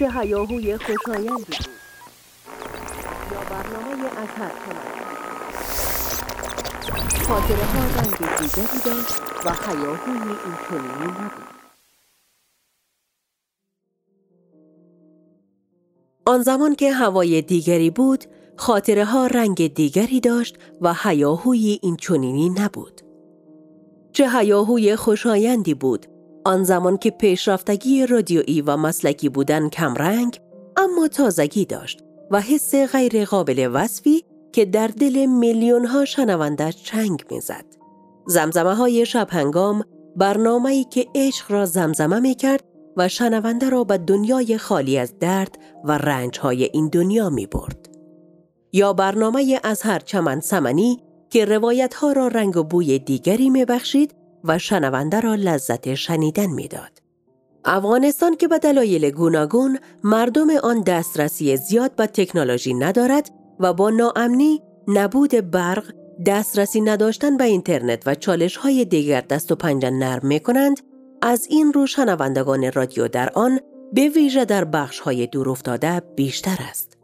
چه هیاهوی خوشایندی بود. یا برنامه اثر کنند خاطره ها رنگ دیگری داشت و هیاهوی این چنینی نبود. آن زمان که هوای دیگری بود خاطره ها رنگ دیگری داشت و هیاهوی این چنینی نبود. چه هیاهوی خوشایندی بود آن زمان که پیشرفتگی رادیویی و مسلکی بودن کمرنگ اما تازگی داشت و حس غیر قابل وصفی که در دل میلیون ها شنونده چنگ می‌زد. زمزمه های شب هنگام برنامه‌ای که عشق را زمزمه می کرد و شنونده را به دنیای خالی از درد و رنج های این دنیا می برد. یا برنامه از هر چمن سمنی که روایت ها را رنگ و بوی دیگری می بخشید و شنونده را لذت شنیدن می‌داد. افغانستان که به دلایل گوناگون مردم آن دسترسی زیاد به تکنولوژی ندارد و با ناامنی، نبود برق، دسترسی نداشتن به اینترنت و چالش های دیگر دست و پنجه نرم می کنند، از این رو شنوندگان رادیو در آن به ویژه در بخش های دور افتاده بیشتر است.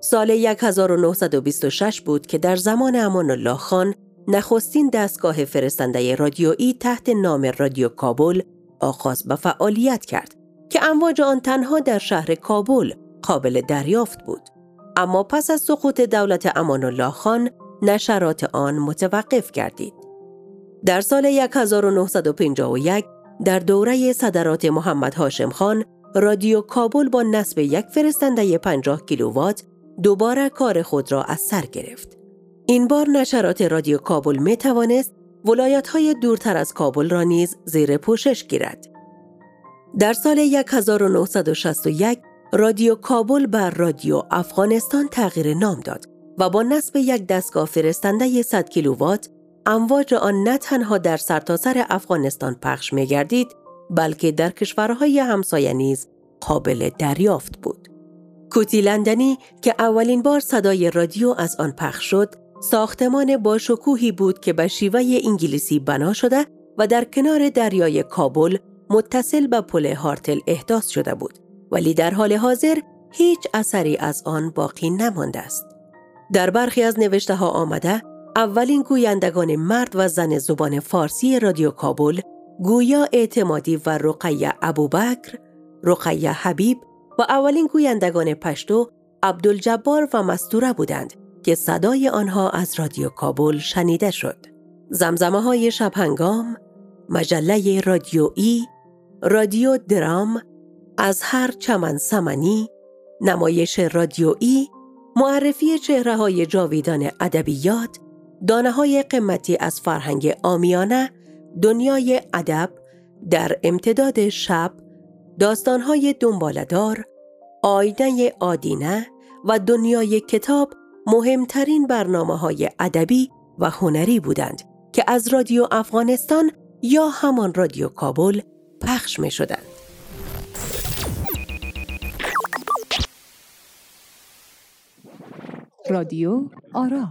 سال 1926 بود که در زمان امان الله خان نخستین دستگاه فرستنده رادیویی تحت نام رادیو کابل آغاز به فعالیت کرد که امواج آن تنها در شهر کابل قابل دریافت بود. اما پس از سقوط دولت امان الله خان نشرات آن متوقف گردید. در سال 1951 در دوره صدرات محمد هاشم خان رادیو کابل با نصب یک فرستنده 50 کیلووات دوباره کار خود را از سر گرفت. این بار نشرات رادیو کابل می توانست ولایت های دورتر از کابل را نیز زیر پوشش گیرد. در سال 1961 رادیو کابل بر رادیو افغانستان تغییر نام داد و با نصب یک دستگاه فرستنده 100 کیلووات امواج آن نه تنها در سرتاسر سر افغانستان پخش می گردید بلکه در کشورهای همسایه نیز قابل دریافت بود. کوتی لندنی که اولین بار صدای رادیو از آن پخش شد ساختمان با شکوهی بود که به شیوه انگلیسی بنا شده و در کنار دریای کابل متصل به پل هارتل احداث شده بود ولی در حال حاضر هیچ اثری از آن باقی نمانده است. در برخی از نوشته ها آمده اولین گویندگان مرد و زن زبان فارسی رادیو کابل گویا اعتمادی و رقیه ابوبکر، رقیه حبیب و اولین گویندگان پشتو عبدالجبار و مستوره بودند که صدای آنها از رادیو کابل شنیده شد. زمزمه های شبهنگام، مجله رادیویی، رادیو درام، از هر چمن سمنی، نمایش رادیویی، معرفی چهره های جاویدان ادبیات، دانه های قمتی از فرهنگ آمیانه، دنیای ادب، در امتداد شب، داستانهای دنبالدار، آینه آدینه و دنیای کتاب مهمترین برنامه های ادبی و هنری بودند که از رادیو افغانستان یا همان رادیو کابل پخش می شدند. رادیو آرا